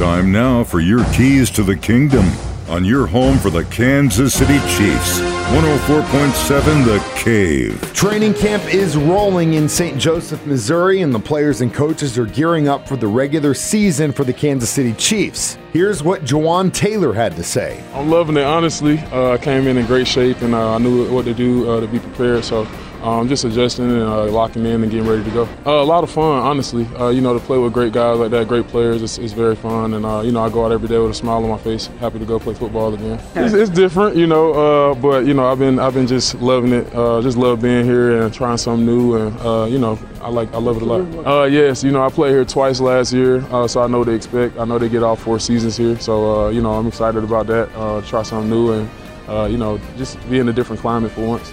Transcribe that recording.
Time now for your keys to the kingdom on your home for the Kansas City Chiefs. 104.7 The Cave. Training camp is rolling in St. Joseph, Missouri, and the players and coaches are gearing up for the regular season for the Kansas City Chiefs. Here's what Jawaan Taylor had to say. I'm loving it, honestly. Uh, I came in in great shape, and uh, I knew what to do uh, to be prepared. So um, just adjusting and uh, locking in and getting ready to go. Uh, a lot of fun, honestly. Uh, you know, to play with great guys like that, great players, it's, it's very fun. And, uh, you know, I go out every day with a smile on my face, happy to go play football again. It's, it's different, you know, uh, but, you know, I've been I've been just loving it. Uh, just love being here and trying something new. And, you know, I like I love it a lot. yes, you know, I played here twice last year, so I know they expect. I know they get all four seasons here. So, you know, I'm excited about that. try something new and, you know, just be in a different climate for once.